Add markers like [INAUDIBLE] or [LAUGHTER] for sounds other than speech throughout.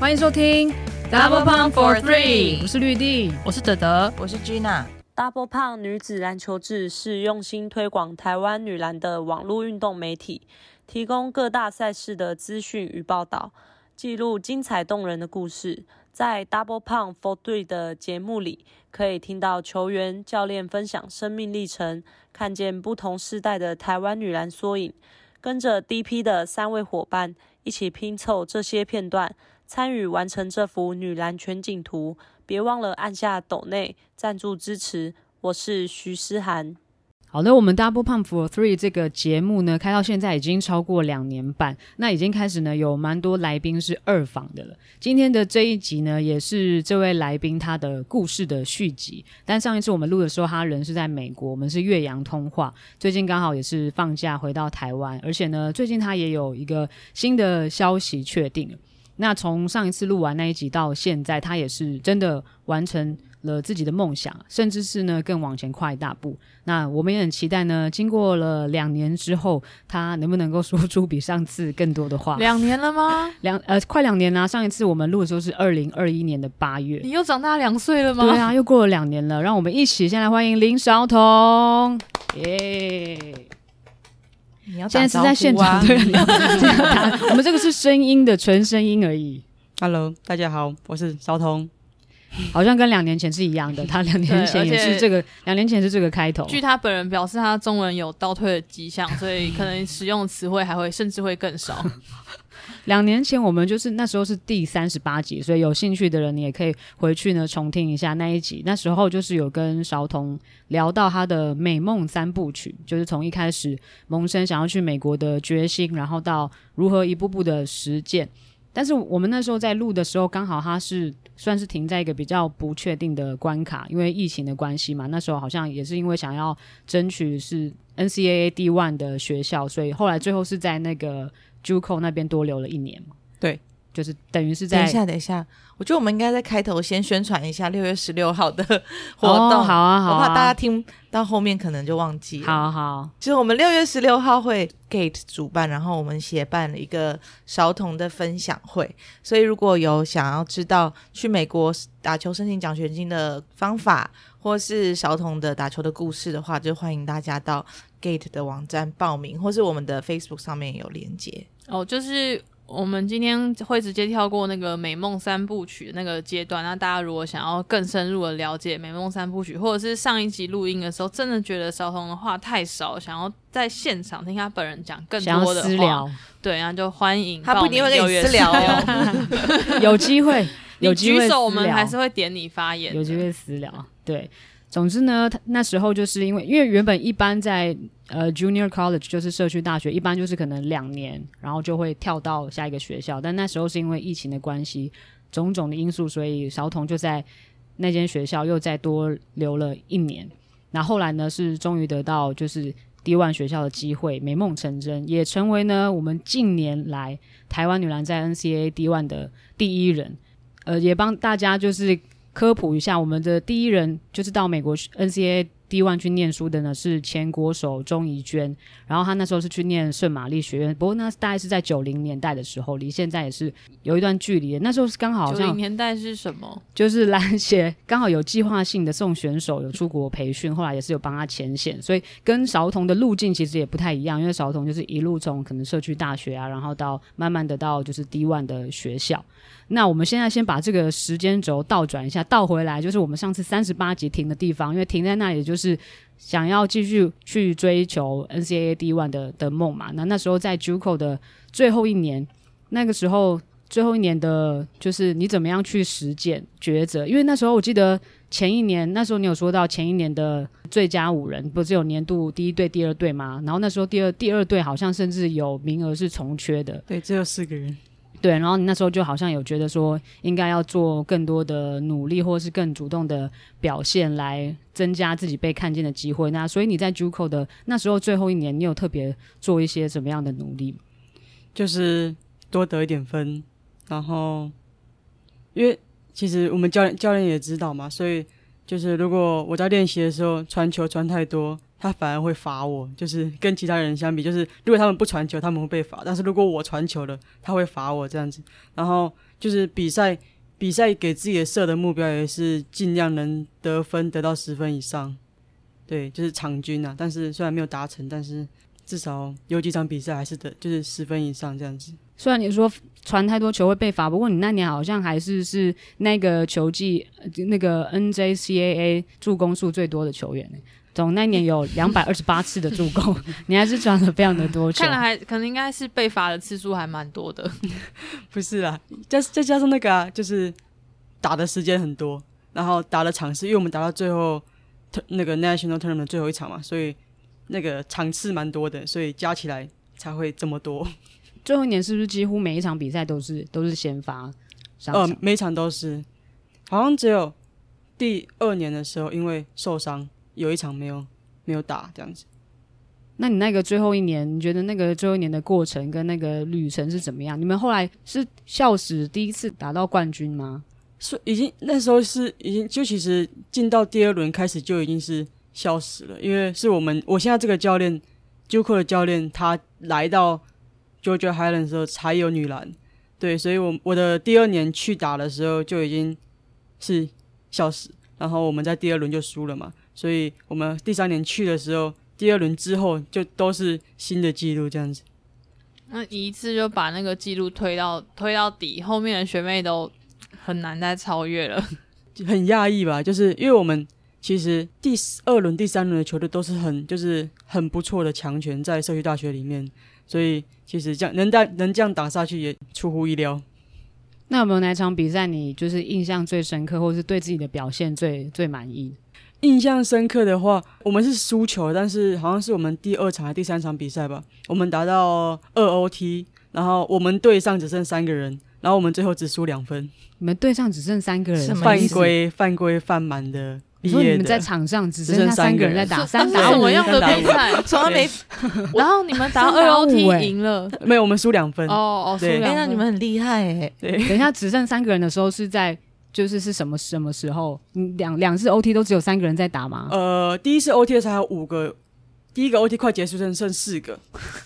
欢迎收听 Double Pump for Three，我是绿地，我是德德，我是 Gina。Double Pump 女子篮球志是用心推广台湾女篮的网络运动媒体，提供各大赛事的资讯与报道，记录精彩动人的故事。在 Double Pump for Three 的节目里，可以听到球员、教练分享生命历程，看见不同世代的台湾女篮缩影。跟着 DP 的三位伙伴一起拼凑这些片段，参与完成这幅女篮全景图。别忘了按下抖内赞助支持。我是徐诗涵。好的，我们 Double Pump for Three 这个节目呢，开到现在已经超过两年半，那已经开始呢有蛮多来宾是二访的了。今天的这一集呢，也是这位来宾他的故事的续集。但上一次我们录的时候，他人是在美国，我们是越洋通话。最近刚好也是放假回到台湾，而且呢，最近他也有一个新的消息确定。那从上一次录完那一集到现在，他也是真的完成了自己的梦想，甚至是呢更往前跨一大步。那我们也很期待呢，经过了两年之后，他能不能够说出比上次更多的话？[LAUGHS] 两年了吗？两呃，快两年啦。上一次我们录的时候是二零二一年的八月。你又长大两岁了吗？对啊，又过了两年了。让我们一起先来欢迎林韶彤，耶！你要现在是在现场对，[LAUGHS] 我们这个是声音的纯声音而已。Hello，大家好，我是昭彤。[LAUGHS] 好像跟两年前是一样的，他 [LAUGHS] 两年前也是这个，两年前是这个开头。据他本人表示，他中文有倒退的迹象，所以可能使用词汇还会甚至会更少。[LAUGHS] 两年前我们就是那时候是第三十八集，所以有兴趣的人你也可以回去呢重听一下那一集。那时候就是有跟韶彤聊到他的美梦三部曲，就是从一开始萌生想要去美国的决心，然后到如何一步步的实践。但是我们那时候在录的时候，刚好他是算是停在一个比较不确定的关卡，因为疫情的关系嘛。那时候好像也是因为想要争取是 NCAA D one 的学校，所以后来最后是在那个 JUCO 那边多留了一年嘛。对。就是等于是在等一下，等一下，我觉得我们应该在开头先宣传一下六月十六号的活动。哦、好啊，好啊，我怕大家听到后面可能就忘记了。好好，其实我们六月十六号会 Gate 主办，然后我们协办了一个韶童的分享会。所以如果有想要知道去美国打球申请奖学金的方法，或是韶童的打球的故事的话，就欢迎大家到 Gate 的网站报名，或是我们的 Facebook 上面有连接。哦，就是。我们今天会直接跳过那个美梦三部曲那个阶段。那大家如果想要更深入的了解美梦三部曲，或者是上一集录音的时候，真的觉得韶彤的话太少，想要在现场听他本人讲更多的话，私聊对，然后就欢迎他不一定会跟你私聊哦，[LAUGHS] [LAUGHS] 有机会，有机会举手，我们还是会点你发言，有机会私聊，对。总之呢，他那时候就是因为，因为原本一般在呃 Junior College 就是社区大学，一般就是可能两年，然后就会跳到下一个学校。但那时候是因为疫情的关系，种种的因素，所以韶彤就在那间学校又再多留了一年。那后来呢，是终于得到就是 D1 学校的机会，美梦成真，也成为呢我们近年来台湾女篮在 NCAA D1 的第一人。呃，也帮大家就是。科普一下，我们的第一人就是到美国 NCA D1 去念书的呢，是前国手钟怡娟。然后他那时候是去念圣玛丽学院，不过那大概是在九零年代的时候，离现在也是有一段距离。那时候是刚好九零年代是什么？就是篮协刚好有计划性的送选手有出国培训，后来也是有帮他牵线，所以跟韶童的路径其实也不太一样，因为韶童就是一路从可能社区大学啊，然后到慢慢的到就是 D one 的学校。那我们现在先把这个时间轴倒转一下，倒回来就是我们上次三十八集停的地方，因为停在那里就是想要继续去追求 NCAA D1 的的梦嘛。那那时候在 JUCO 的最后一年，那个时候最后一年的就是你怎么样去实践抉择？因为那时候我记得前一年，那时候你有说到前一年的最佳五人不是有年度第一队、第二队吗？然后那时候第二第二队好像甚至有名额是重缺的，对，只有四个人。对，然后你那时候就好像有觉得说，应该要做更多的努力，或是更主动的表现，来增加自己被看见的机会。那所以你在 JUCO 的那时候最后一年，你有特别做一些什么样的努力？就是多得一点分，然后因为其实我们教练教练也知道嘛，所以就是如果我在练习的时候传球传太多，他反而会罚我，就是跟其他人相比，就是如果他们不传球，他们会被罚；但是如果我传球了，他会罚我这样子。然后就是比赛，比赛给自己的设的目标也是尽量能得分得到十分以上，对，就是场均啊。但是虽然没有达成，但是至少有几场比赛还是得就是十分以上这样子。虽然你说传太多球会被罚，不过你那年好像还是是那个球季那个 NJCAA 助攻数最多的球员。总那年有两百二十八次的助攻，[LAUGHS] 你还是传了非常的多球。看来还可能应该是被罚的次数还蛮多的。[LAUGHS] 不是啦，再再加上那个啊，就是打的时间很多，然后打的场次，因为我们打到最后那个 National Tournament 最后一场嘛，所以那个场次蛮多的，所以加起来才会这么多。最后一年是不是几乎每一场比赛都是都是先发？呃，每一场都是，好像只有第二年的时候因为受伤。有一场没有没有打这样子，那你那个最后一年，你觉得那个最后一年的过程跟那个旅程是怎么样？你们后来是校史第一次打到冠军吗？是已经那时候是已经就其实进到第二轮开始就已经是校史了，因为是我们我现在这个教练 j u k o 的教练，他来到 Georgia Highlands 的时候才有女篮，对，所以我我的第二年去打的时候就已经是校史，然后我们在第二轮就输了嘛。所以我们第三年去的时候，第二轮之后就都是新的记录这样子。那一次就把那个记录推到推到底，后面的学妹都很难再超越了，很讶异吧？就是因为我们其实第二轮、第三轮的球队都是很就是很不错的强权，在社区大学里面，所以其实这样能带能这样打下去也出乎意料。那有没有哪场比赛你就是印象最深刻，或是对自己的表现最最满意？印象深刻的话，我们是输球，但是好像是我们第二场还是第三场比赛吧，我们打到二 OT，然后我们队上只剩三个人，然后我们最后只输两分。你们队上只剩三个人，犯规犯规犯满的。你说你们在场上只剩三个人在打三打五，什么样的比赛？从来没。然后你们打到二 OT 赢了，没有，我们输两分。哦哦，输两分，那你们很厉害哎。对，等一下只剩三个人的时候是在。就是是什么什么时候？你两两次 OT 都只有三个人在打吗？呃，第一次 OT 的时候还有五个，第一个 OT 快结束剩剩四个，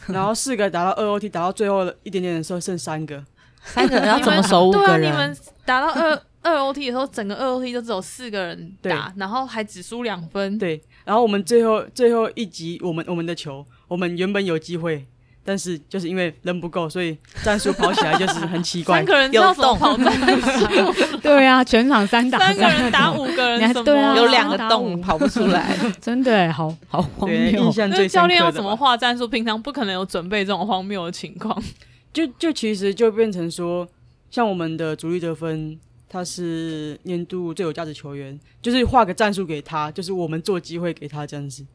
然后四个打到二 OT 打到最后一点点的时候剩三个，三个人要怎么守五个人？对啊，你们打到二二 OT 的时候，整个二 OT 都只有四个人打，然后还只输两分。对，然后我们最后最后一集，我们我们的球，我们原本有机会。但是就是因为人不够，所以战术跑起来就是很奇怪。三个人要怎么跑战术？对啊，全场三打三，三个人打五个人，你还对啊，有两个洞跑不出来，[LAUGHS] 真的好好荒谬。印象最深刻的。教练要怎么画战术？平常不可能有准备这种荒谬的情况。[LAUGHS] 就就其实就变成说，像我们的主力得分，他是年度最有价值球员，就是画个战术给他，就是我们做机会给他这样子。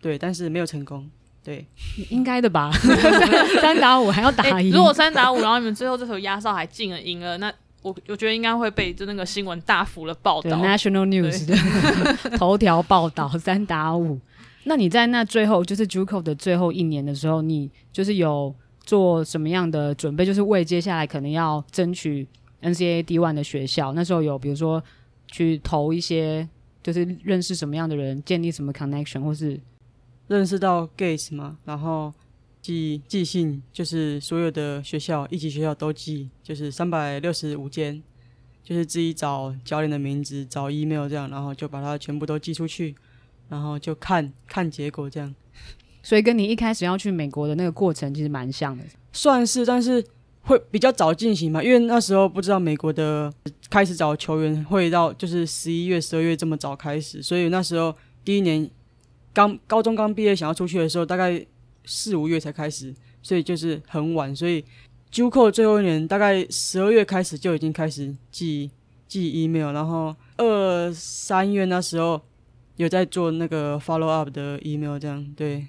对，但是没有成功。对，应该的吧？[LAUGHS] 三打五还要打赢、欸。如果三打五，然后你们最后这头压哨还进了赢了，那我我觉得应该会被就那个新闻大幅的报道，National News 的 [LAUGHS] 头条报道三打五。那你在那最后就是 JUCO 的最后一年的时候，你就是有做什么样的准备？就是为接下来可能要争取 NCAA D1 的学校，那时候有比如说去投一些，就是认识什么样的人，建立什么 connection，或是。认识到 Gates 嘛，然后寄寄信，就是所有的学校一级学校都寄，就是三百六十五间，就是自己找教练的名字，找 email 这样，然后就把它全部都寄出去，然后就看看结果这样。所以跟你一开始要去美国的那个过程其实蛮像的，算是，但是会比较早进行嘛，因为那时候不知道美国的开始找球员会到就是十一月、十二月这么早开始，所以那时候第一年。刚高中刚毕业，想要出去的时候，大概四五月才开始，所以就是很晚。所以 JUCO 最后一年，大概十二月开始就已经开始寄寄 email，然后二三月那时候有在做那个 follow up 的 email，这样对。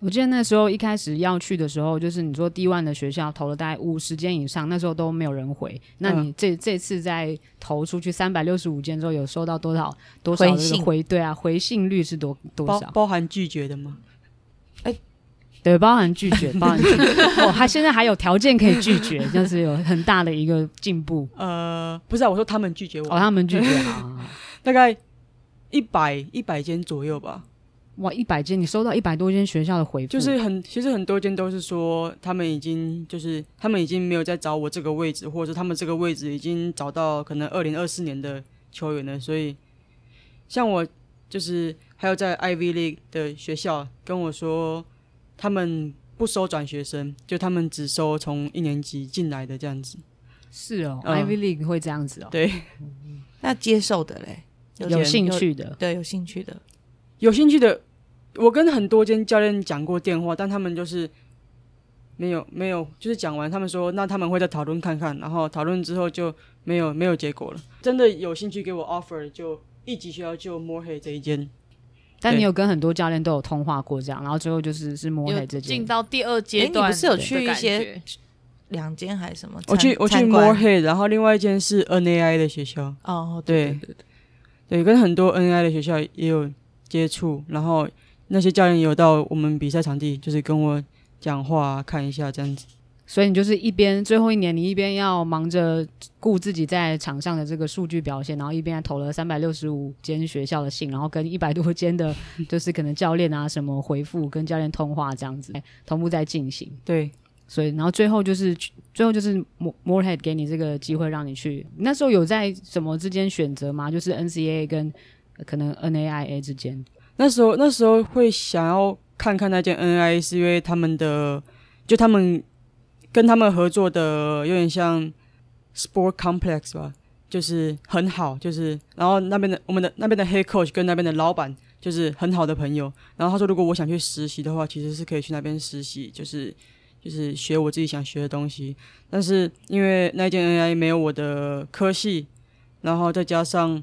我记得那时候一开始要去的时候，就是你说 D1 的学校投了大概五十间以上，那时候都没有人回。那你这、嗯、这次在投出去三百六十五间之后，有收到多少多少的回对啊，回信率是多多少？包，包含拒绝的吗？哎、欸，对，包含拒绝，包含拒绝。[LAUGHS] 哦，他现在还有条件可以拒绝，就是有很大的一个进步。呃，不是啊，我说他们拒绝我。哦，他们拒绝啊，[LAUGHS] 大概一百一百间左右吧。哇，一百间，你收到一百多间学校的回复，就是很，其实很多间都是说他们已经就是他们已经没有在找我这个位置，或者是他们这个位置已经找到可能二零二四年的球员了。所以，像我就是还有在 Ivy League 的学校跟我说，他们不收转学生，就他们只收从一年级进来的这样子。是哦、嗯、，Ivy League 会这样子哦。对，那接受的嘞，有兴趣的，对，有兴趣的，有兴趣的。我跟很多间教练讲过电话，但他们就是没有没有，就是讲完，他们说那他们会再讨论看看，然后讨论之后就没有没有结果了。真的有兴趣给我 offer，就一级学校就 Morehead 这一间。但你有跟很多教练都有通话过这样，然后最后就是是 Morehead 这间进到第二阶段，欸，你不是有去一些两间还是什么？我去我去 Morehead，然后另外一间是 NAI 的学校。哦，对对对对，对，跟很多 NAI 的学校也有接触，然后。那些教练有到我们比赛场地，就是跟我讲话，看一下这样子。所以你就是一边最后一年，你一边要忙着顾自己在场上的这个数据表现，然后一边还投了三百六十五间学校的信，然后跟一百多间的，[LAUGHS] 就是可能教练啊什么回复，跟教练通话这样子同步在进行。对，所以然后最后就是最后就是 Morehead 给你这个机会让你去。那时候有在什么之间选择吗？就是 NCAA 跟可能 NAIA 之间。那时候，那时候会想要看看那间 N I，是因为他们的，就他们跟他们合作的有点像 Sport Complex 吧，就是很好，就是然后那边的我们的那边的 Head Coach 跟那边的老板就是很好的朋友。然后他说，如果我想去实习的话，其实是可以去那边实习，就是就是学我自己想学的东西。但是因为那间 N I 没有我的科系，然后再加上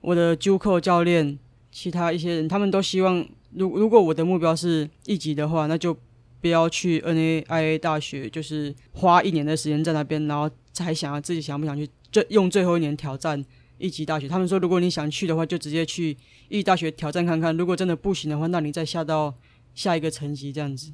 我的 JUCO 教练。其他一些人，他们都希望，如如果我的目标是一级的话，那就不要去 NAIA 大学，就是花一年的时间在那边，然后才想要自己想不想去，就用最后一年挑战一级大学。他们说，如果你想去的话，就直接去一级大学挑战看看。如果真的不行的话，那你再下到下一个层级这样子。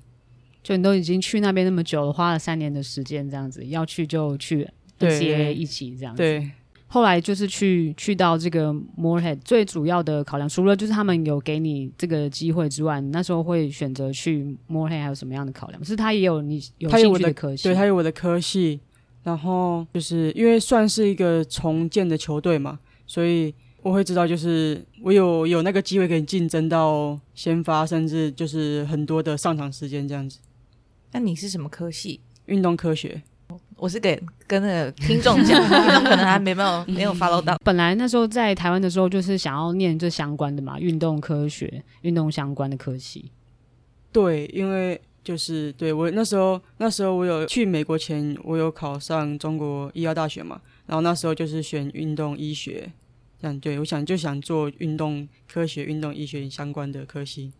就你都已经去那边那么久了，花了三年的时间这样子，要去就去 NCAA 一起这样子。对。后来就是去去到这个 Morehead，最主要的考量，除了就是他们有给你这个机会之外，那时候会选择去 Morehead 还有什么样的考量？是他也有你有兴趣的科系，对，他有我的科系，然后就是因为算是一个重建的球队嘛，所以我会知道，就是我有有那个机会可以竞争到先发，甚至就是很多的上场时间这样子。那你是什么科系？运动科学。我是给跟那个听众讲，[LAUGHS] 听众可能还没有没有 follow 到。本来那时候在台湾的时候，就是想要念这相关的嘛，运动科学、运动相关的科系。对，因为就是对我那时候，那时候我有去美国前，我有考上中国医药大学嘛，然后那时候就是选运动医学，这样对，我想就想做运动科学、运动医学相关的科系。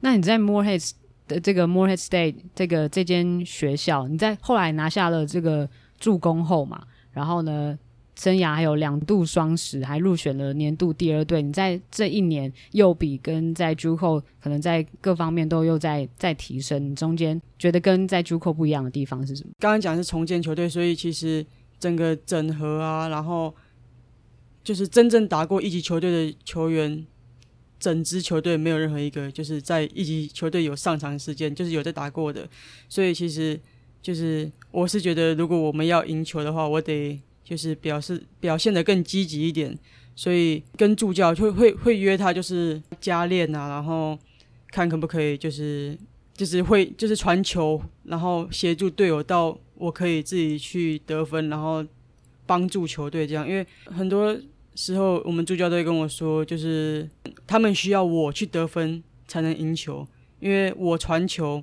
那你在 Morehead 的这个 Morehead State 这个这间学校，你在后来拿下了这个助攻后嘛，然后呢，生涯还有两度双十，还入选了年度第二队。你在这一年又比跟在 JUCO 可能在各方面都又在在提升，中间觉得跟在 JUCO 不一样的地方是什么？刚刚讲是重建球队，所以其实整个整合啊，然后就是真正打过一级球队的球员。整支球队没有任何一个就是在一级球队有上场时间，就是有在打过的，所以其实就是我是觉得，如果我们要赢球的话，我得就是表示表现得更积极一点，所以跟助教就会会会约他就是加练啊，然后看可不可以就是就是会就是传球，然后协助队友到我可以自己去得分，然后帮助球队这样，因为很多。时候，我们助教都会跟我说，就是他们需要我去得分才能赢球，因为我传球，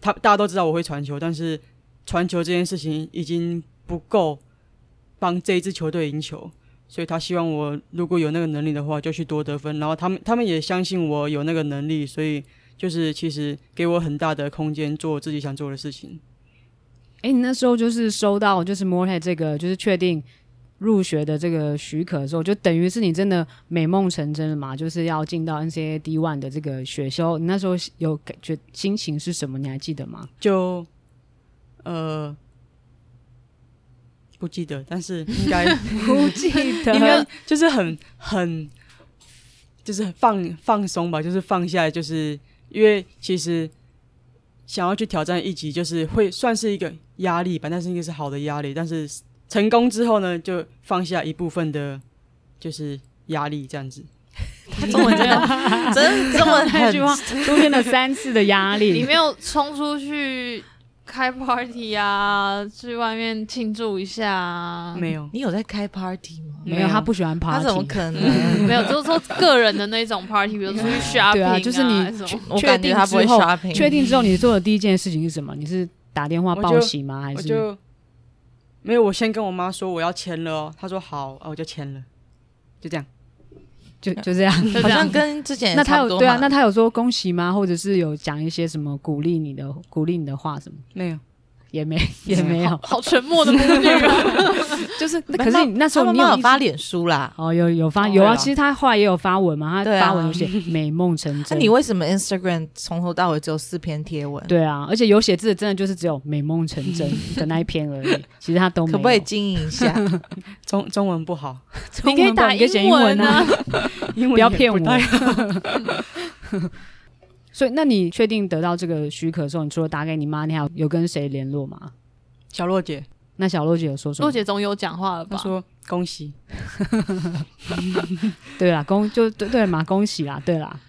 他大家都知道我会传球，但是传球这件事情已经不够帮这一支球队赢球，所以他希望我如果有那个能力的话，就去多得分。然后他们他们也相信我有那个能力，所以就是其实给我很大的空间做自己想做的事情。诶，你那时候就是收到就是 m o r e 这个就是确定。入学的这个许可的时候，就等于是你真的美梦成真了嘛？就是要进到 NCAA D1 的这个学修，你那时候有感觉心情是什么？你还记得吗？就呃不记得，但是应该 [LAUGHS] [LAUGHS] 不记得，应该就是很很就是放放松吧，就是放下来，就是因为其实想要去挑战一级，就是会算是一个压力吧，但是应该是好的压力。但是成功之后呢，就放下一部分的，就是压力这样子。他中文真的真中文那句话出现了三次的压力，你没有冲出去。开 party 啊，去外面庆祝一下啊？没有，你有在开 party 吗？没有，他不喜欢 party，他怎么可能？[LAUGHS] 没有，就是说个人的那种 party，比如出去 [LAUGHS] shopping，对啊，就是你确定他不会 shopping，确定之后你做的第一件事情是什么？你是打电话报喜吗？还是就没有？我先跟我妈说我要签了哦，她说好，啊，我就签了，就这样。就就这样，[LAUGHS] 好像跟之前那他有对啊，那他有说恭喜吗？或者是有讲一些什么鼓励你的鼓励你的话什么？没有，也没 [LAUGHS] 也没有，好沉默的母女啊。[LAUGHS] 就是，[LAUGHS] 可是你那时候你有发脸书啦？哦，有有发有啊。其实他后来也有发文嘛，他发文有写美梦成真。那你为什么 Instagram 从头到尾只有四篇贴文？对啊，而且有写字的真的就是只有美梦成真的那一篇而已。其实他都没有。可不可以经营一下？中中文不好，你可以打英文啊，英文不要骗我。所以，那你确定得到这个许可之后，你除了打给你妈，你还有跟谁联络吗？小洛姐。那小洛姐有说什么？洛姐总有讲话了吧？她说恭喜。[LAUGHS] 对啦，恭就对对嘛，恭喜啦，对啦。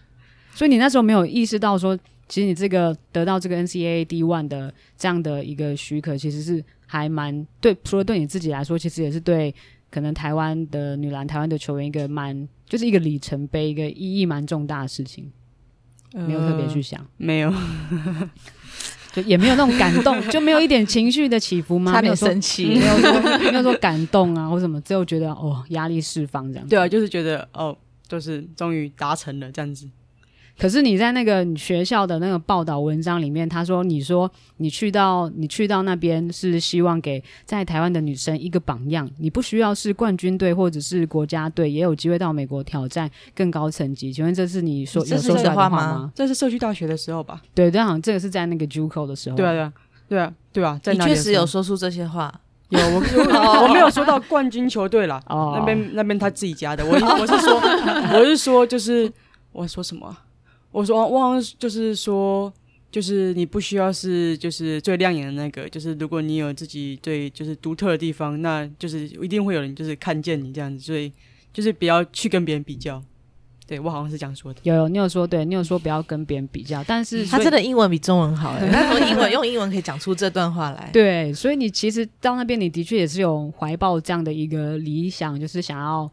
所以你那时候没有意识到说，其实你这个得到这个 NCAA D One 的这样的一个许可，其实是还蛮对。除了对你自己来说，其实也是对可能台湾的女篮、台湾的球员一个蛮就是一个里程碑，一个意义蛮重大的事情。没有特别去想，呃、没有。[LAUGHS] 就也没有那种感动，就没有一点情绪的起伏吗？差点生气，没有说没有说感动啊，或什么，只有觉得哦，压力释放这样。对啊，就是觉得哦，就是终于达成了这样子。可是你在那个学校的那个报道文章里面，他说：“你说你去到你去到那边是希望给在台湾的女生一个榜样，你不需要是冠军队或者是国家队，也有机会到美国挑战更高层级。请问这是你说有说出来的话吗？这是社区大学的时候吧？对，但好像这个是在那个 JUCO 的时候。对啊，对啊，对啊，对啊，在你确实有说出这些话。有我我，我没有说到冠军球队啦。哦，那边那边他自己家的。我我是说我是说就是我说什么？”我说，忘就是说，就是你不需要是就是最亮眼的那个，就是如果你有自己最就是独特的地方，那就是一定会有人就是看见你这样子，所以就是不要去跟别人比较。对，我好像是这样说的。有有，你有说对，你有说不要跟别人比较，但是他真的英文比中文好，他说英文用英文可以讲出这段话来。[LAUGHS] 对，所以你其实到那边，你的确也是有怀抱这样的一个理想，就是想要。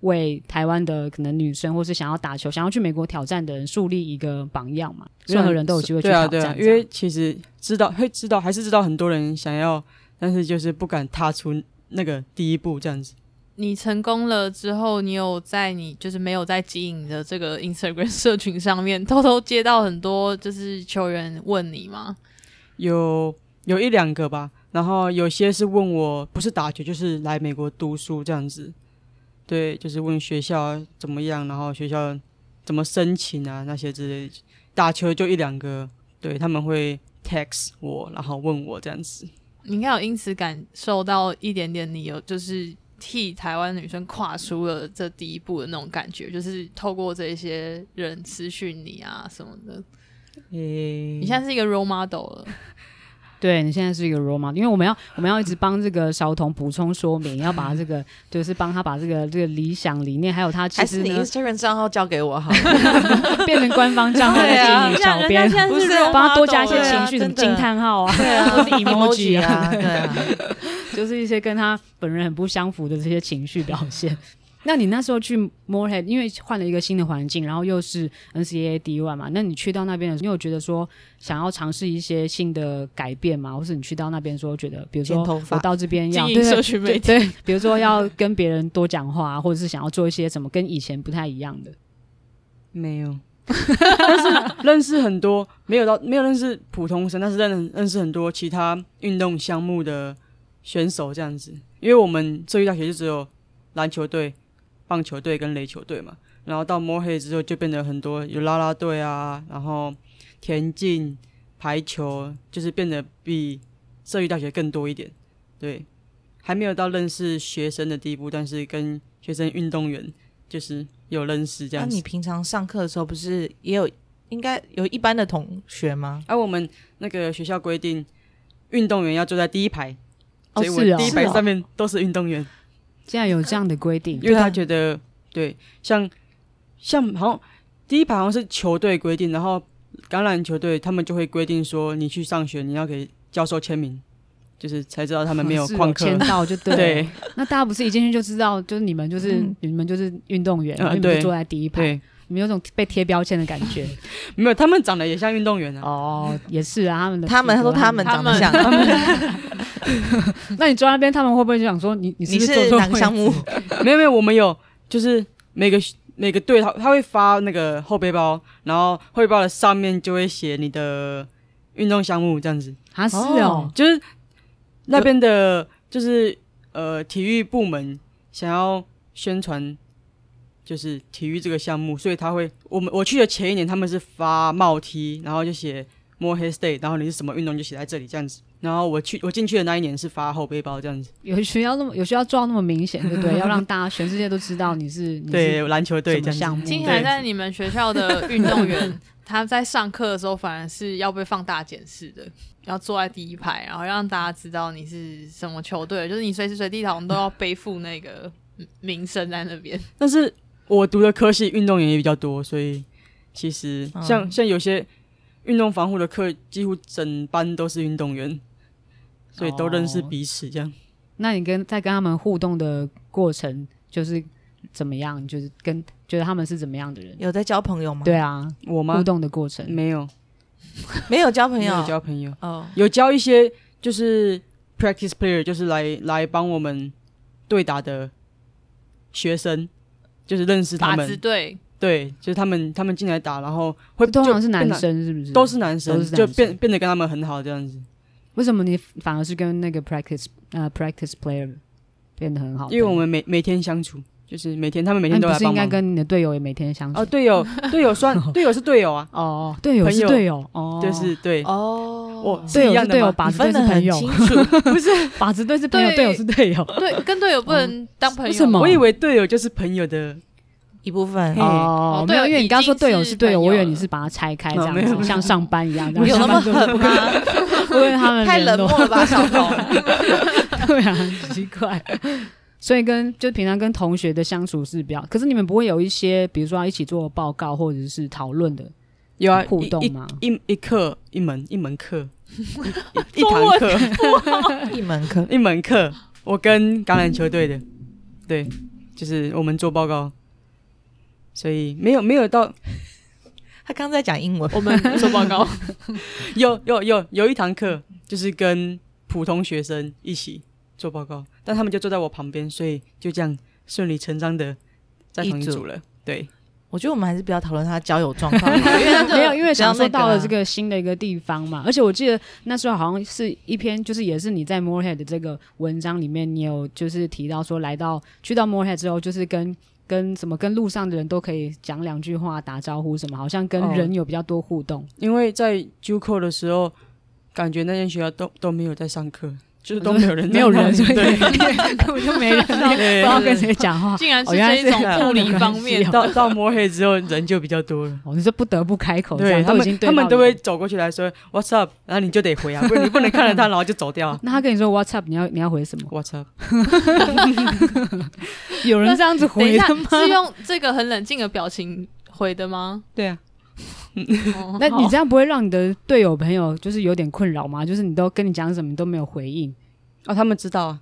为台湾的可能女生，或是想要打球、想要去美国挑战的人树立一个榜样嘛？任何人都有机会去挑战。对啊，对啊，因为其实知道会知道，还是知道很多人想要，但是就是不敢踏出那个第一步这样子。你成功了之后，你有在你就是没有在经营的这个 Instagram [LAUGHS] 社群上面偷偷接到很多就是球员问你吗？有有一两个吧，然后有些是问我，不是打球就是来美国读书这样子。对，就是问学校怎么样，然后学校怎么申请啊，那些之类。打球就一两个，对，他们会 text 我，然后问我这样子。你应该有因此感受到一点点，你有就是替台湾女生跨出了这第一步的那种感觉，就是透过这些人私讯你啊什么的。诶，你现在是一个 role model 了。[LAUGHS] 对，你现在是一个 role model，因为我们要我们要一直帮这个小童补充说明，要把这个就是帮他把这个这个理想理念，还有他其实还是你 [LAUGHS] Instagram 账号交给我好，[LAUGHS] 变成官方账号的经营小编，不是帮他多加一些情绪，什么惊叹号啊，对啊，[LAUGHS] 或是 emoji 啊，对啊，就是一些跟他本人很不相符的这些情绪表现。那你那时候去 Morehead，因为换了一个新的环境，然后又是 NCAA D1 嘛，那你去到那边的时候，你有觉得说想要尝试一些新的改变吗？或是你去到那边说觉得，比如说我到这边要对对对，比如说要跟别人多讲话，或者是想要做一些什么跟以前不太一样的？没有，[LAUGHS] 但是认识很多，没有到没有认识普通生，但是认认识很多其他运动项目的选手这样子，因为我们这一大学就只有篮球队。棒球队跟垒球队嘛，然后到 Morehead 之后就变得很多有啦啦队啊，然后田径、排球，就是变得比社区大学更多一点。对，还没有到认识学生的地步，但是跟学生运动员就是有认识这样子。那你平常上课的时候不是也有应该有一般的同学吗？而、啊、我们那个学校规定，运动员要坐在第一排，哦所以我第一排上面都是运动员。竟然有这样的规定，因为他觉得对，像像好像第一排好像是球队规定，然后橄榄球队他们就会规定说，你去上学你要给教授签名，就是才知道他们没有旷课。签到就对。对，那大家不是一进去就知道，就是你们就是、嗯、你们就是运动员，你们坐在第一排，对你们有种被贴标签的感觉。[LAUGHS] 没有，他们长得也像运动员啊。哦，也是啊，他们的他们他说他们长得像。[LAUGHS] 那你坐在那边，他们会不会就想说你你是，不是，是哪个项目？[LAUGHS] 没有没有，我们有就是每个每个队他他会发那个后背包，然后后背包的上面就会写你的运动项目这样子。啊是哦，就是那边的，就是呃体育部门想要宣传，就是体育这个项目，所以他会我们我去的前一年他们是发帽 T，然后就写 Morehead State，然后你是什么运动就写在这里这样子。然后我去我进去的那一年是发后背包这样子，有需要那么有需要做到那么明显，对不对？[LAUGHS] 要让大家全世界都知道你是，你是对篮球队这样项目。听起来在你们学校的运动员，他在上课的时候反而是要被放大检视的，要坐在第一排，然后让大家知道你是什么球队，就是你随时随地好像都要背负那个名声在那边。但是我读的科系运动员也比较多，所以其实像、嗯、像有些运动防护的课，几乎整班都是运动员。所以都认识彼此，这样。哦、那你跟在跟他们互动的过程，就是怎么样？就是跟觉得他们是怎么样的人？有在交朋友吗？对啊，我吗？互动的过程没有，没有交朋友，没有交朋友。哦，有交一些就是 practice player，就是来来帮我们对打的学生，就是认识他们。对对，就是他们他们进来打，然后会通常是男生，是不是？都是男生，都是男生就变变得跟他们很好这样子。为什么你反而是跟那个 practice 呃 practice player 变得很好？因为我们每每天相处，就是每天他们每天都来帮忙。不是应该跟你的队友也每天相处？哦，队友 [LAUGHS] 队友算队友是队友啊。哦，队友是队友哦，就是对哦，我队友是队友，靶 [LAUGHS] 子队是朋友，不是靶子队是朋友，队友是队友。对，跟队友不能当朋友。为什么？我以为队友就是朋友的一部分哦。没有，因为你刚刚说队友是队友，我以为你是把它拆开这样子，像上班一样。有那么狠吗？[LAUGHS] 因为他们太冷漠了吧，小童。对啊，很奇怪。所以跟就平常跟同学的相处是比较，可是你们不会有一些，比如说要一起做报告或者是讨论的，有啊互动吗？一一课一门一门课，[LAUGHS] 一堂课一门课 [LAUGHS] 一门课。我跟橄榄球队的，对，就是我们做报告，所以没有没有到。他刚在讲英文，我们做报告。[LAUGHS] 有有有有一堂课，就是跟普通学生一起做报告，但他们就坐在我旁边，所以就这样顺理成章的在同一组了。对，我觉得我们还是不要讨论他的交友状况，[LAUGHS] 因为没有，因为想说到了这个新的一个地方嘛，而且我记得那时候好像是一篇，就是也是你在 Morehead 的这个文章里面，你有就是提到说，来到去到 Morehead 之后，就是跟。跟什么跟路上的人都可以讲两句话打招呼什么，好像跟人有比较多互动。哦、因为在 JUCO 的时候，感觉那间学校都都没有在上课，就是都没有人，没有人，对，[LAUGHS] 根本就没人，[LAUGHS] 不知道跟谁讲话。[LAUGHS] 竟然是这一种物理方面，到到摸黑之后人就比较多了。哦，你是不得不开口，对，他们他们都会走过去来说 What's up，然后你就得回啊，不然你不能看着他然后就走掉。那他跟你说 What's up，你要你要回什么？What's up？有人这样子回的吗？是用这个很冷静的表情回的吗？对啊。[LAUGHS] 那你这样不会让你的队友朋友就是有点困扰吗？就是你都跟你讲什么你都没有回应哦，他们知道啊。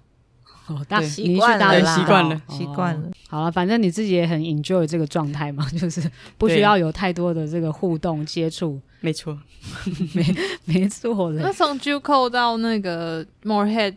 哦，大习惯了，习惯了，习惯了。好了，反正你自己也很 enjoy 这个状态嘛，就是不需要有太多的这个互动接触。没错，[LAUGHS] 没没错。那从 JUCO 到那个 Morehead，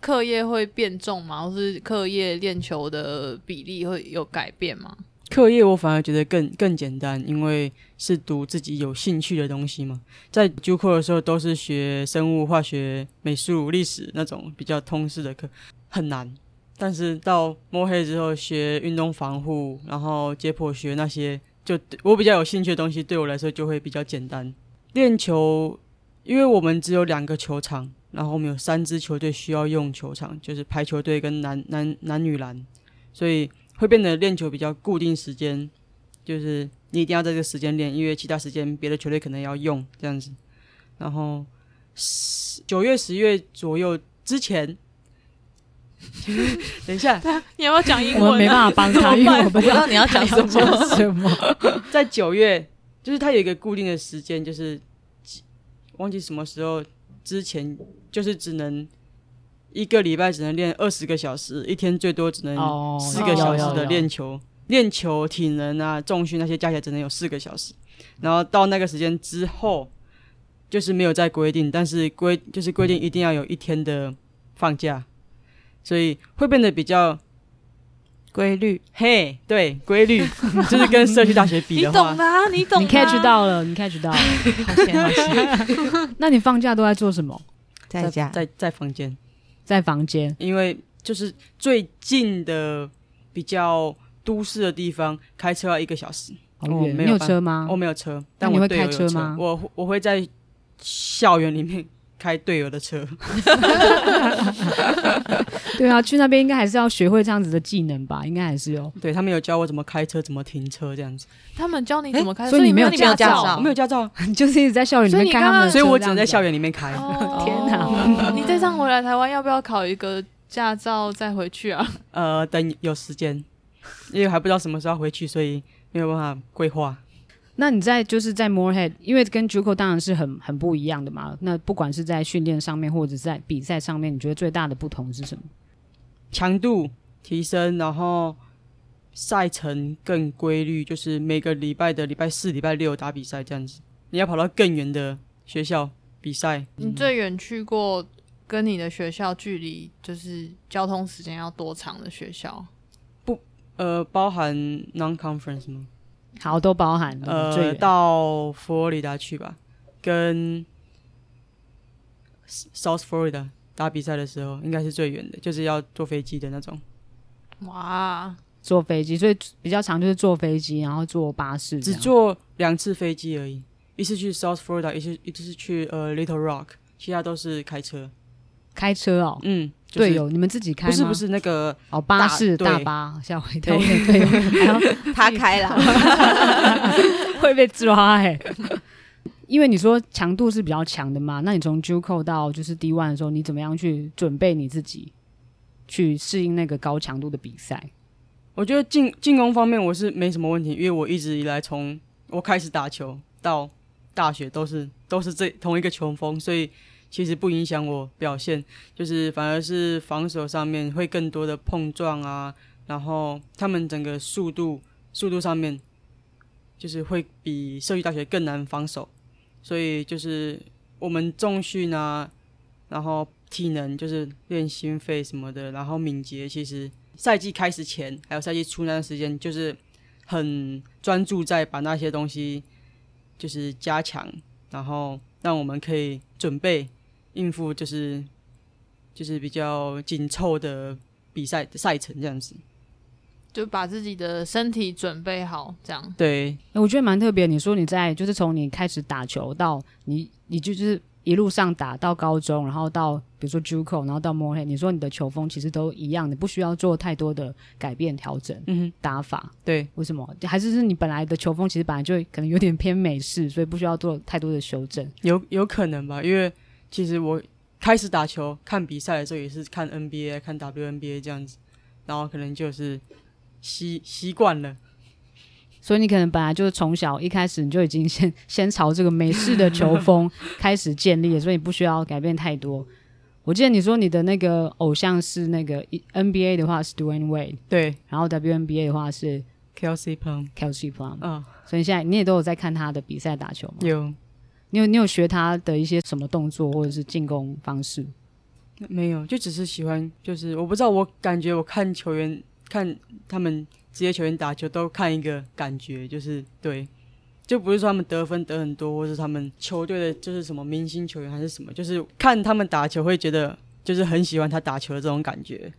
课业会变重吗？或是课业练球的比例会有改变吗？课业我反而觉得更更简单，因为是读自己有兴趣的东西嘛。在 JUCO 的时候都是学生物、化学、美术、历史那种比较通识的课。很难，但是到摸黑之后学运动防护，然后解剖学那些，就我比较有兴趣的东西，对我来说就会比较简单。练球，因为我们只有两个球场，然后我们有三支球队需要用球场，就是排球队跟男男男女篮，所以会变得练球比较固定时间，就是你一定要在这个时间练，因为其他时间别的球队可能要用这样子。然后十九月、十月左右之前。[LAUGHS] 等一下，你要不要讲英文？我们没办法帮他，因为我不知道你要讲什么。什么？[LAUGHS] 在九月，就是他有一个固定的时间，就是忘记什么时候之前，就是只能一个礼拜只能练二十个小时，一天最多只能四个小时的练球，练球、体能啊、重训那些加起来只能有四个小时。然后到那个时间之后，就是没有再规定，但是规就是规定一定要有一天的放假。所以会变得比较规律，嘿，对，规律。[LAUGHS] 就是跟社区大学比的话，你懂的啊，你懂，你 catch 到了，你 catch 到了，[LAUGHS] 好险好险。[LAUGHS] 那你放假都在做什么？在家，在在房间，在房间，因为就是最近的比较都市的地方，开车要一个小时。好远，你有车吗？我没有车，但我会开车吗？我我会在校园里面。开队友的车，[LAUGHS] 对啊，去那边应该还是要学会这样子的技能吧？应该还是有。对，他们有教我怎么开车，怎么停车这样子。他们教你怎么开车，所以你没有驾照，我没有驾照，你 [LAUGHS] 就是一直在校园里面开他们，所以我只能在校园里面开。天哪！[LAUGHS] 你这趟回来台湾要不要考一个驾照再回去啊？呃，等有时间，因为还不知道什么时候回去，所以没有办法规划。那你在就是在 Morehead，因为跟 JUCO 当然是很很不一样的嘛。那不管是在训练上面，或者在比赛上面，你觉得最大的不同是什么？强度提升，然后赛程更规律，就是每个礼拜的礼拜四、礼拜六打比赛这样子。你要跑到更远的学校比赛。你最远去过跟你的学校距离就是交通时间要多长的学校？不，呃，包含 non-conference 吗？好，都包含呃，到佛罗里达去吧，跟 South Florida 打比赛的时候，应该是最远的，就是要坐飞机的那种。哇，坐飞机，所以比较长就是坐飞机，然后坐巴士，只坐两次飞机而已，一次去 South Florida，一次一次是去呃 Little Rock，其他都是开车。开车哦，嗯。队友，你们自己开吗？不是不是那个哦，巴士大巴，吓我一跳。队友，然后 [LAUGHS] 他开了，[LAUGHS] 会被抓哎。因为你说强度是比较强的嘛，那你从 JUCO 到就是 D One 的时候，你怎么样去准备你自己去适应那个高强度的比赛？我觉得进进攻方面我是没什么问题，因为我一直以来从我开始打球到大学都是都是这同一个球风，所以。其实不影响我表现，就是反而是防守上面会更多的碰撞啊，然后他们整个速度速度上面，就是会比社区大学更难防守，所以就是我们重训啊，然后体能就是练心肺什么的，然后敏捷，其实赛季开始前还有赛季初那段时间，就是很专注在把那些东西就是加强，然后让我们可以准备。应付就是就是比较紧凑的比赛赛程这样子，就把自己的身体准备好，这样。对，我觉得蛮特别。你说你在就是从你开始打球到你你就是一路上打到高中，然后到比如说 JUCO，然后到 Morehead，你说你的球风其实都一样的，不需要做太多的改变调整。嗯哼，打法对，为什么？还是是你本来的球风其实本来就可能有点偏美式，所以不需要做太多的修正。有有可能吧，因为。其实我开始打球、看比赛的时候，也是看 NBA、看 WNBA 这样子，然后可能就是习习惯了。所以你可能本来就是从小一开始你就已经先先朝这个美式的球风 [LAUGHS] 开始建立了，所以你不需要改变太多。我记得你说你的那个偶像是那个 NBA 的话是 Dwyane Wade，对，然后 WNBA 的话是 Kelsey Plum，Kelsey Plum，嗯，所以现在你也都有在看他的比赛打球吗？有。你有你有学他的一些什么动作或者是进攻方式？没有，就只是喜欢，就是我不知道，我感觉我看球员看他们职业球员打球都看一个感觉，就是对，就不是说他们得分得很多，或是他们球队的就是什么明星球员还是什么，就是看他们打球会觉得就是很喜欢他打球的这种感觉。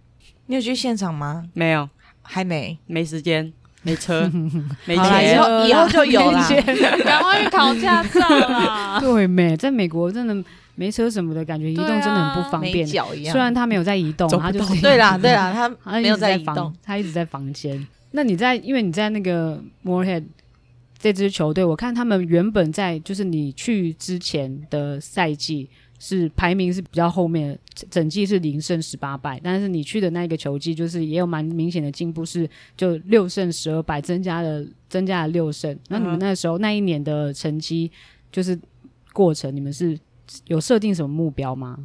你有去现场吗？没有，还没，没时间。没车，[LAUGHS] 没钱，以后以后就有了。[LAUGHS] 赶快去考驾照啦！[LAUGHS] 对，美，在美国真的没车什么的感觉，移动真的很不方便。虽然他没有在移动，他就是对啦，对啦，他没有直在房移动。，他一直在房间。那你在，因为你在那个 Moorhead 这支球队，我看他们原本在就是你去之前的赛季是排名是比较后面的，整整季是零胜十八败，但是你去的那个球季就是也有蛮明显的进步，是就六胜十二败，增加了增加了六胜。那你们那时候、那一年的成绩就是过程，你们是有设定什么目标吗？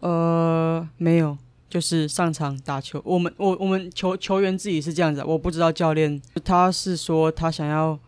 呃，没有，就是上场打球。我们我我们球球员自己是这样子，我不知道教练他是说他想要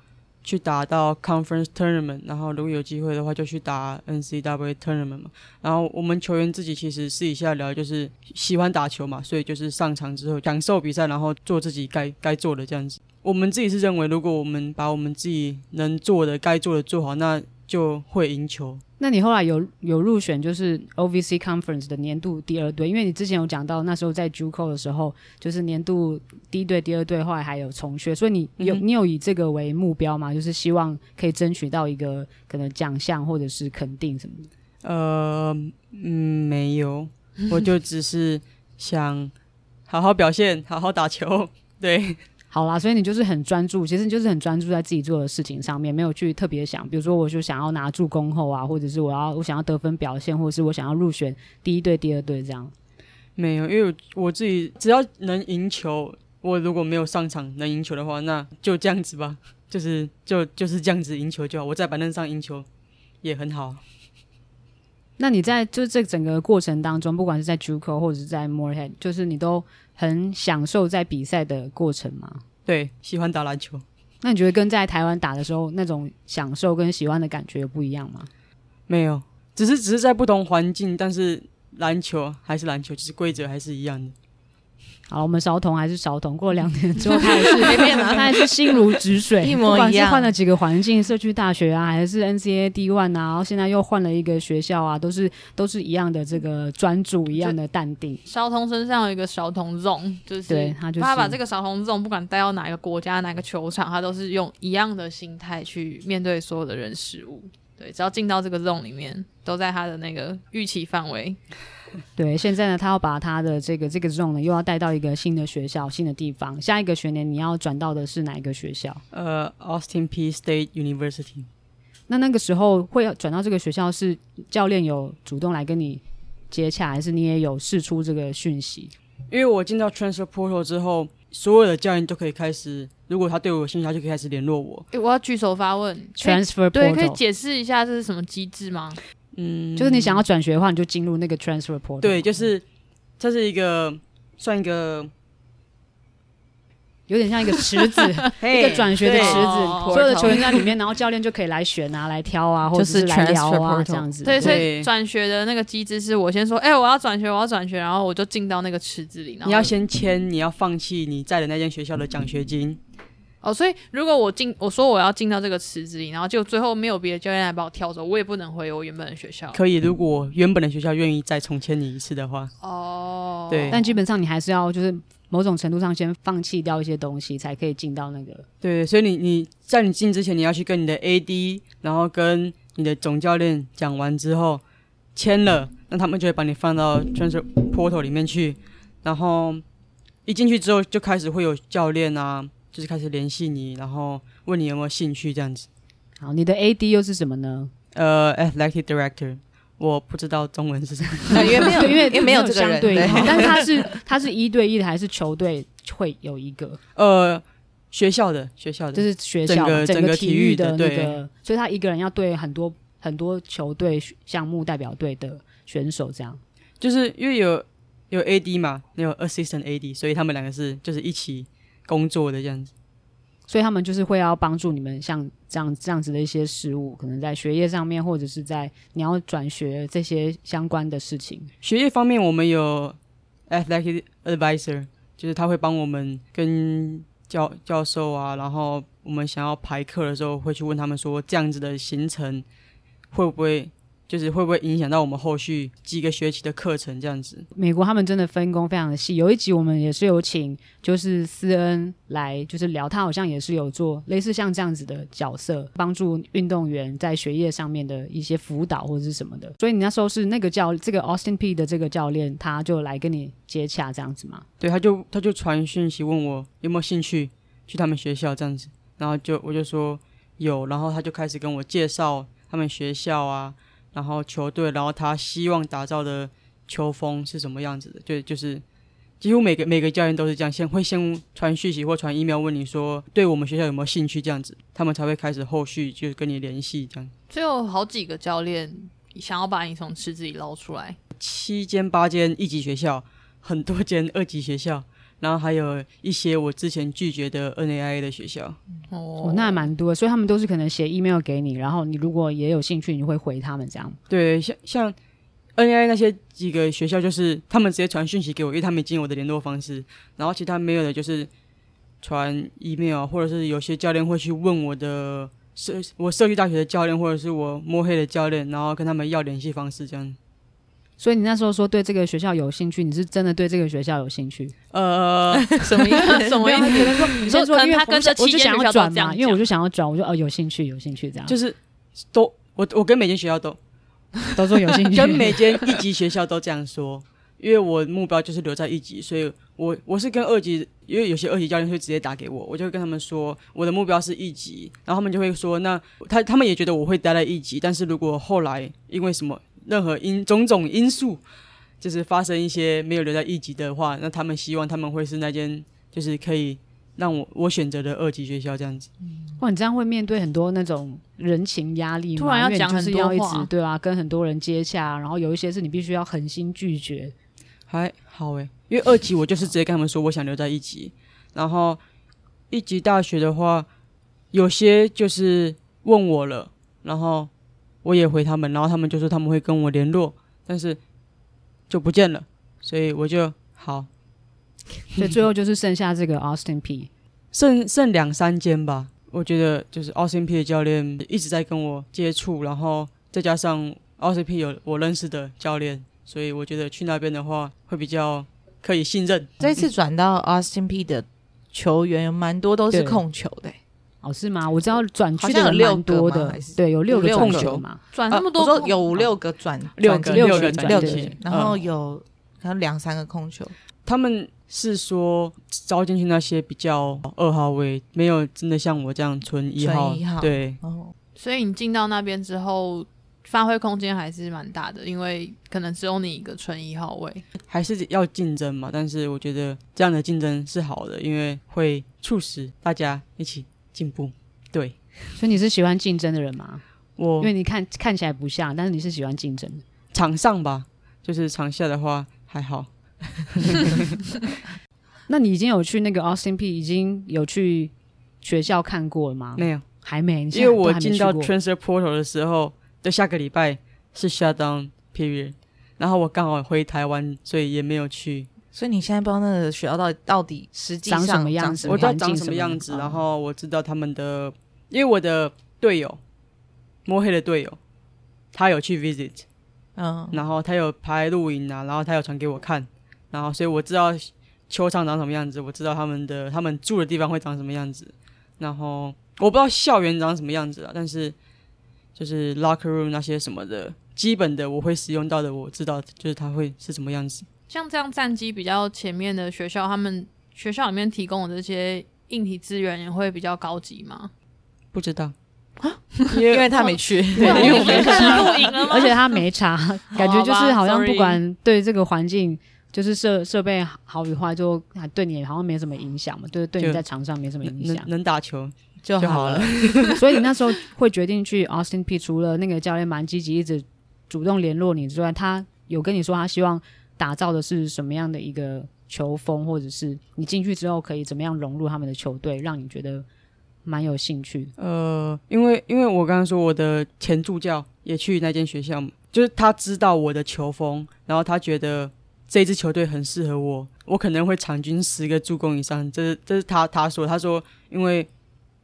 去打到 conference tournament，然后如果有机会的话就去打 NCW tournament 嘛。然后我们球员自己其实私底下聊，就是喜欢打球嘛，所以就是上场之后享受比赛，然后做自己该该做的这样子。我们自己是认为，如果我们把我们自己能做的、该做的做好，那就会赢球。那你后来有有入选就是 OVC Conference 的年度第二队，因为你之前有讲到那时候在 JUCO 的时候，就是年度第一队、第二队，后来还有重学，所以你有、嗯你有以这个为目标吗？就是希望可以争取到一个可能奖项或者是肯定什么的。呃，嗯，没有，我就只是想好好表现，好好打球。对，好啦，所以你就是很专注，其实你就是很专注在自己做的事情上面，没有去特别想，比如说我就想要拿助攻后啊，或者是我要我想要得分表现，或者是我想要入选第一队、第二队这样。没有，因为我我自己只要能赢球，我如果没有上场能赢球的话，那就这样子吧，[LAUGHS] 就是就就是这样子赢球就好。我在板凳上赢球也很好。那你在就这整个过程当中，不管是在 JUCO 或者是在 Morehead，就是你都很享受在比赛的过程吗？对，喜欢打篮球。那你觉得跟在台湾打的时候那种享受跟喜欢的感觉有不一样吗？没有，只是只是在不同环境，但是篮球还是篮球，其实规则还是一样的。好，我们韶童还是韶童，过了两年之后，他也是没变他还是心如止水，[LAUGHS] 一模一样不管是换了几个环境，社区大学啊，还是 NCA D One 啊，然后现在又换了一个学校啊，都是都是一样的这个专注，一样的淡定。韶童身上有一个韶童 zone，就是对他就是他把这个韶童 zone 不管带到哪一个国家、哪个球场，他都是用一样的心态去面对所有的人事物。对，只要进到这个 zone 里面，都在他的那个预期范围。对，现在呢，他要把他的这个这个 zone 呢，又要带到一个新的学校、新的地方。下一个学年你要转到的是哪一个学校？呃，Austin P State University。那那个时候会要转到这个学校，是教练有主动来跟你接洽，还是你也有试出这个讯息？因为我进到 Transfer Portal 之后，所有的教练都可以开始，如果他对我有兴趣，他就可以开始联络我。诶，我要举手发问 Transfer 对，可以 portal 解释一下这是什么机制吗？嗯，就是你想要转学的话，你就进入那个 transfer portal。对，就是这是一个算一个有点像一个池子，[LAUGHS] 一个转学的池子，哦所有的球员在里面，然后教练就可以来选啊，来挑啊，或者是来聊啊，这样子。对，所以转学的那个机制是我先说，哎、我要转学，我要转学，然后我就进到那个池子里。然后你要先签，你要放弃你在的那间学校的奖学金。哦，所以如果我进，我说我要进到这个池子里，然后就最后没有别的教练来把我挑走，我也不能回我原本的学校。可以，如果原本的学校愿意再重签你一次的话，哦，对但基本上你还是要就是某种程度上先放弃掉一些东西，才可以进到那个。对，所以你你在你进之前，你要去跟你的 AD，然后跟你的总教练讲完之后签了，那他们就会把你放到 transfer portal 里面去，然后一进去之后就开始会有教练啊，就是开始联系你，然后问你有没有兴趣这样子。好，你的 AD 又是什么呢？呃，athletic director，我不知道中文是什么。因为没有，[LAUGHS] 因为因为没有这个人，对相对，但 [LAUGHS] 是他是他是一对一的，还是球队会有一个？呃，学校的学校的，就是学校整个整整个体育的的那对个，所以他一个人要对很多很多球队项目代表队的选手这样。就是因为有有 AD 嘛，有 assistant AD，所以他们两个是就是一起工作的这样子。所以他们就是会要帮助你们像这样这样子的一些事务，可能在学业上面，或者是在你要转学这些相关的事情。学业方面，我们有 athletic advisor，就是他会帮我们跟教教授啊，然后我们想要排课的时候，会去问他们说这样子的行程会不会就是会不会影响到我们后续几个学期的课程这样子？美国他们真的分工非常的细。有一集我们也是有请，就是思恩来，就是聊，他好像也是有做类似像这样子的角色，帮助运动员在学业上面的一些辅导或者是什么的。所以你那时候是那个教这个 Austin Peay 的这个教练，他就来跟你接洽这样子吗？对，他就他就传讯息问我有没有兴趣去他们学校这样子，然后就我就说有，然后他就开始跟我介绍他们学校啊。然后球队，然后他希望打造的球风是什么样子的？就就是几乎每个每个教练都是这样，先会先传讯息或传 email 问你说，对我们学校有没有兴趣这样子，他们才会开始后续就跟你联系这样。就有好几个教练想要把你从池子里捞出来，七间八间一级学校，很多间二级学校。然后还有一些我之前拒绝的 NAIA 的学校，哦，那还蛮多，所以他们都是可能写 email 给你，然后你如果也有兴趣，你会回他们这样。对，像像 NAIA 那些几个学校，就是他们直接传讯息给我，因为他们已经有我的联络方式。然后其他没有的，就是传 email，或者是有些教练会去问我的社我社区大学的教练，或者是我摸黑的教练，然后跟他们要联系方式这样。所以你那时候说对这个学校有兴趣，你是真的对这个学校有兴趣？呃，[LAUGHS] 什么意思？什么意思？可能说你说说，因为他跟着我就想要转嘛，因为我就想要转，我就哦有兴趣，有兴趣这样。就是都我我跟每间学校都 [LAUGHS] 都说有兴趣，跟每间一级学校都这样说，因为我目标就是留在一级，所以我我是跟二级，因为有些二级教练会直接打给我，我就会跟他们说我的目标是一级，然后他们就会说那他他们也觉得我会待在一级，但是如果后来因为什么。任何因种种因素，就是发生一些没有留在一级的话，那他们希望他们会是那间，就是可以让我我选择的二级学校这样子。哇，你这样会面对很多那种人情压力吗？突然要讲很多话，对啊，跟很多人接洽，然后有一些是你必须要狠心拒绝。还好诶，因为二级我就是直接跟他们说我想留在一级，然后一级大学的话，有些就是问我了，然后。我也回他们，然后他们就说他们会跟我联络，但是就不见了，所以我就好，所以最后就是剩下这个 Austin Peay，剩剩两三间吧。我觉得就是 Austin Peay 的教练一直在跟我接触，然后再加上 Austin Peay 有我认识的教练，所以我觉得去那边的话会比较可以信任。这次转到 Austin Peay 的球员有蛮多都是控球的。哦，是吗？我知道转去的有蛮多的，对，有六个控球嘛，转那么多，说有五六个转，六个六个转，六然后有可能两三个控球。他们是说招进去那些比较二号位，没有真的像我这样纯一号，对。哦，所以你进到那边之后，发挥空间还是蛮大的，因为可能只有你一个纯一号位，还是要竞争嘛。但是我觉得这样的竞争是好的，因为会促使大家一起。进步，对，所以你是喜欢竞争的人吗？我因为你看看起来不像，但是你是喜欢竞争的。场上吧，就是场下的话还好。[LAUGHS] 那你已经有去那个 Austin Peay 已经有去学校看过了吗？没有，还没。因为我进到 Transfer Portal 的时候，就下个礼拜是 Shutdown Period，然后我刚好回台湾，所以也没有去。所以你现在不知道那个学校到底到底实际上长什么样子，我知道长什么样子，然后我知道他们的，因为我的队友，摸黑的队友，他有去 visit，嗯，然后他有拍录影啊，然后他有传给我看，然后所以我知道球场长什么样子，我知道他们的他们住的地方会长什么样子，然后我不知道校园长什么样子啊，但是就是 locker room 那些什么的，基本的我会使用到的，我知道就是它会是什么样子。像这样战机比较前面的学校，他们学校里面提供的这些硬体资源也会比较高级吗？不知道啊，因为 [LAUGHS] 他没去，对，[LAUGHS] 因为我没看录影了吗？而且他没查，[LAUGHS] 感觉就是好像不管对这个环境，就是设设备好与坏，就还对你好像没什么影响嘛，对，对你在场上没什么影响，能打球就好了。所以你那时候会决定去 Austin Peay，除了那个教练蛮积极，一直主动联络你之外，他有跟你说他希望。打造的是什么样的一个球风，或者是你进去之后可以怎么样融入他们的球队，让你觉得蛮有兴趣？呃，因为因为我刚刚说我的前助教也去那间学校，就是他知道我的球风，然后他觉得这支球队很适合我，我可能会场均十个助攻以上。这是这是他他说他说，因为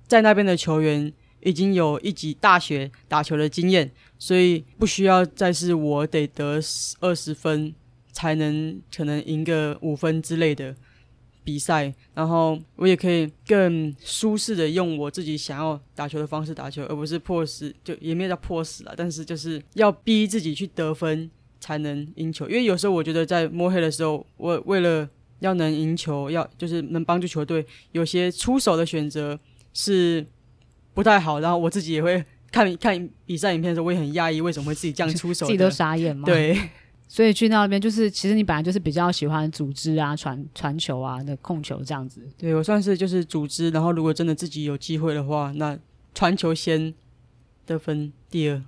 在那边的球员已经有一级大学打球的经验，所以不需要再是我得得二十分才能可能赢个五分之类的比赛，然后我也可以更舒适的用我自己想要打球的方式打球，而不是迫死，就也没有叫迫死了，但是就是要逼自己去得分才能赢球。因为有时候我觉得在摸黑的时候，我为了要能赢球，要就是能帮助球队，有些出手的选择是不太好。然后我自己也会看看比赛影片的时候，我也很讶异为什么会自己这样出手，自己都傻眼吗。对。所以去到那边，就是其实你本来就是比较喜欢组织啊、传传球啊、的控球这样子。对，我算是就是组织，然后如果真的自己有机会的话，那传球先得分第二。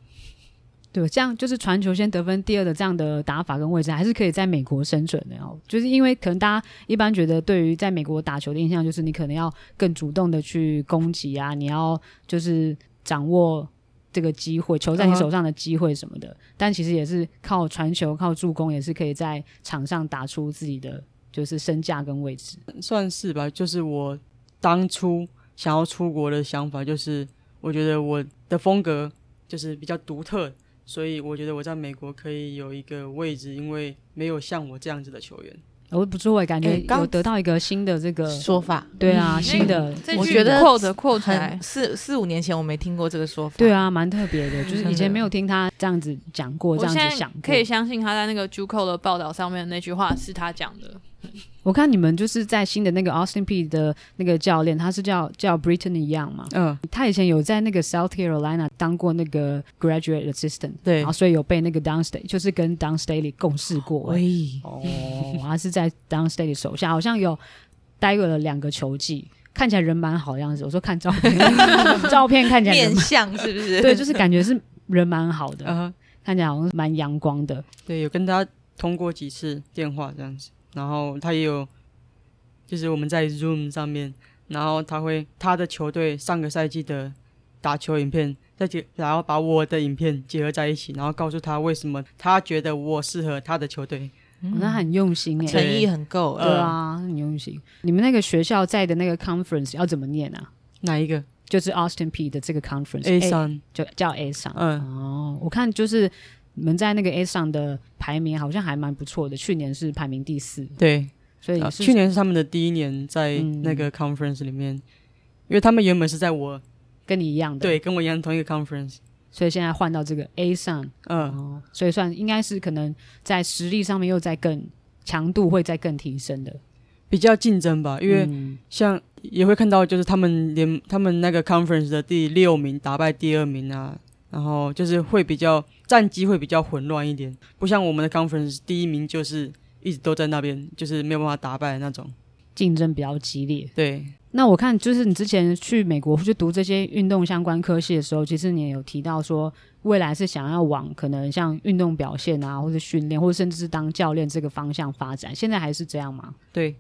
对，这样就是传球先得分第二的这样的打法跟位置，还是可以在美国生存的哦。就是因为可能大家一般觉得对于在美国打球的印象，就是你可能要更主动的去攻击啊，你要就是掌握。这个机会，球在你手上的机会什么的，uh -huh. 但其实也是靠传球、靠助攻，也是可以在场上打出自己的就是身价跟位置，算是吧。就是我当初想要出国的想法，就是我觉得我的风格就是比较独特，所以我觉得我在美国可以有一个位置，因为没有像我这样子的球员。我不错，我感觉有得到一个新的这个说法。对啊，嗯、新的，我觉得扩的扩起来。四四五年前我没听过这个说法。对啊，蛮特别的，就是以前没有听他这样子讲过，这样子想。可以相信他在那个 JUCO 的报道上面那句话是他讲的。[LAUGHS] 我看你们就是在新的那个 Austin Peay 的那个教练，他是叫叫 Brittany Young 嘛？嗯，他以前有在那个 South Carolina 当过那个 Graduate Assistant，对，然后所以有被那个 Down State 就是跟 Dawn Staley 共事过。哎，哦，他是在 Dawn Staley 手下，好像有待过了两个球季，看起来人蛮好的样子。我说看照片，[LAUGHS] 照片看起来面相是不是？[LAUGHS] 对，就是感觉是人蛮好的，嗯，看起来好像蛮阳光的。对，有跟他通过几次电话这样子。然后他也有，就是我们在 Zoom 上面，然后他会他的球队上个赛季的打球影片，再结，然后把我的影片结合在一起，然后告诉他为什么他觉得我适合他的球队。嗯、那很用心诶，诚意很够。对啊，很用心。你们那个学校在的那个 conference 要怎么念啊？哪一个？就是 Austin Peay 的这个 conference ASUN 就叫 ASUN。嗯，哦，我看就是。你们在那个 ASUN 的排名好像还蛮不错的，去年是排名第四。对，所以、啊、去年是他们的第一年在那个 conference 里面，嗯、因为他们原本是在我跟你一样的，对，跟我一样同一个 conference，所以现在换到这个 ASUN，嗯、哦，所以算应该是可能在实力上面又在更强度会再更提升的，比较竞争吧。因为像也会看到，就是他们连他们那个 conference 的第六名打败第二名啊。然后就是会比较战绩会比较混乱一点，不像我们的 conference 第一名就是一直都在那边，就是没有办法打败的那种，竞争比较激烈。对，那我看就是你之前去美国去读这些运动相关科系的时候，其实你也有提到说未来是想要往可能像运动表现啊，或者训练，或者甚至是当教练这个方向发展。现在还是这样吗？对，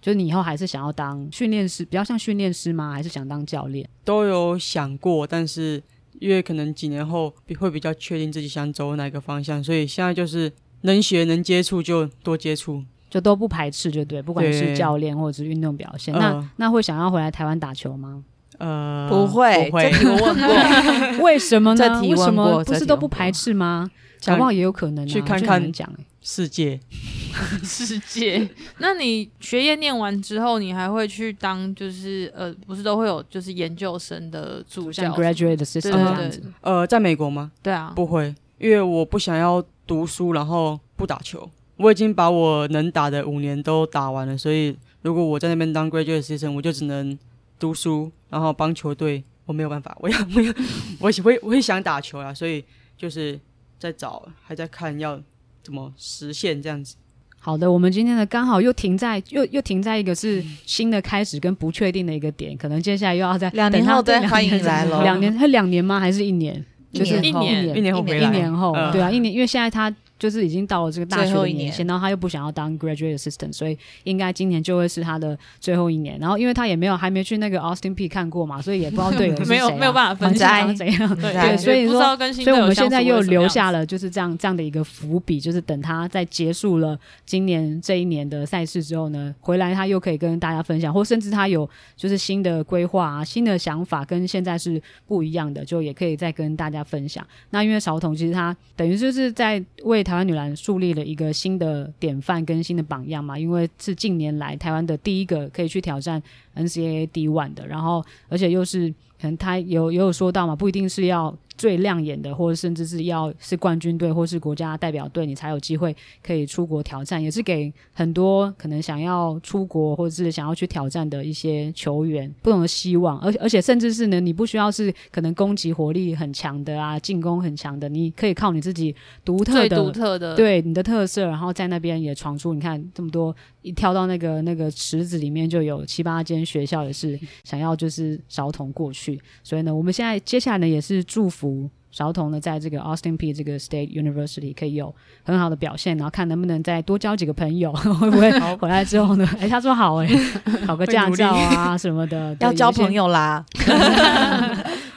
就是你以后还是想要当训练师，比较像训练师吗？还是想当教练？都有想过，但是。因为可能几年后会比较确定自己想走哪个方向，所以现在就是能学能接触就多接触，就都不排斥，就对。不管是教练或者是运动表现，那那会想要回来台湾打球吗？呃，不会，不会。这题我问过，[LAUGHS] 为什么呢？这题问过，为什么不是都不排斥吗？搞不好也有可能、啊、去看看讲世界。[LAUGHS] 世界，那你学业念完之后，你还会去当就是呃，不是都会有就是研究生的助教，graduate assistant 这样子？呃，在美国吗？对啊，不会，因为我不想要读书，然后不打球。我已经把我能打的五年都打完了，所以如果我在那边当 graduate assistant，我就只能读书，然后帮球队。我没有办法，[LAUGHS] 我要，我要，我会，我也想打球啊，所以就是在找，还在看要怎么实现这样子。好的，我们今天的刚好又停在又又停在一个是新的开始跟不确定的一个点，可能接下来又要再两年后再欢迎来两年，还两年吗？还是一年？就是一年，一年，后，一年后，对啊，一年，因为现在他就是已经到了这个大学的年限，然后他又不想要当 graduate assistant，所以应该今年就会是他的最后一年。然后因为他也没有还没去那个 Austin Peay 看过嘛，所以也不知道队友是谁、[LAUGHS] 啊、没有没有办法分析怎样。对，所以说，所以我们现在又留下了就是这样这样的一个伏笔，就是等他在结束了今年这一年的赛事之后呢，回来他又可以跟大家分享，或甚至他有就是新的规划啊、新的想法，跟现在是不一样的，就也可以再跟大家分享。那因为曹彤其实他等于就是在为台湾女篮树立了一个新的典范跟新的榜样嘛，因为是近年来台湾的第一个可以去挑战 NCAA D1 的，然后而且又是可能她有也有说到嘛，不一定是要。最亮眼的，或者甚至是要是冠军队或是国家代表队，你才有机会可以出国挑战，也是给很多可能想要出国或者是想要去挑战的一些球员不同的希望。而而且甚至是呢，你不需要是可能攻击火力很强的啊，进攻很强的，你可以靠你自己独特的、独特的对你的特色，然后在那边也闯出。你看这么多，一跳到那个那个池子里面，就有七八间学校也是想要就是小童过去。所以呢，我们现在接下来呢也是祝福。韶彤呢，在这个 Austin Peay 这个 State University 可以有很好的表现，然后看能不能再多交几个朋友，[LAUGHS] 会不会回来之后呢？[LAUGHS] 哎，他说好哎，[LAUGHS] 考个驾照啊什么的，要交朋友啦。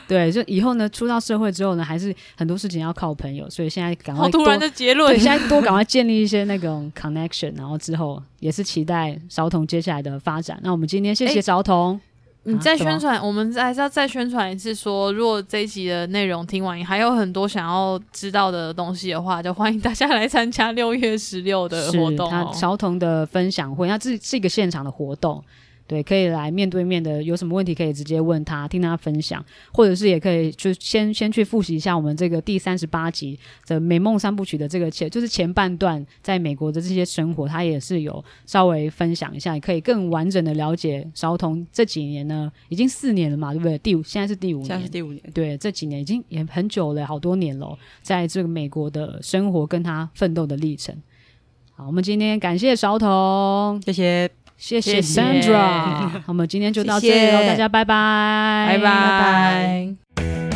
对，就以后呢，出到社会之后呢，还是很多事情要靠朋友，所以现在赶快好突然的结论，对，现在多赶快建立一些那种 connection，然后之后也是期待韶彤接下来的发展。那我们今天谢谢韶彤。你再宣传，啊、我们还是要再宣传一次说，说如果这一集的内容听完，你还有很多想要知道的东西的话，就欢迎大家来参加六月十六的活动，哦。他韶彤的分享会，它这是一个现场的活动。对，可以来面对面的，有什么问题可以直接问他，听他分享，或者是也可以就先先去复习一下我们这个第三十八集的《美梦三部曲》的这个前，就是前半段在美国的这些生活，他也是有稍微分享一下，也可以更完整的了解韶彤这几年呢，已经四年了嘛，对不对？第五，现在是第五年，现在是第五年，对，这几年已经也很久了，好多年了，在这个美国的生活跟他奋斗的历程。好，我们今天感谢韶彤，谢谢。谢谢。Sandra，[LAUGHS] 我们今天就到这里喽，大家拜。拜，拜。拜拜。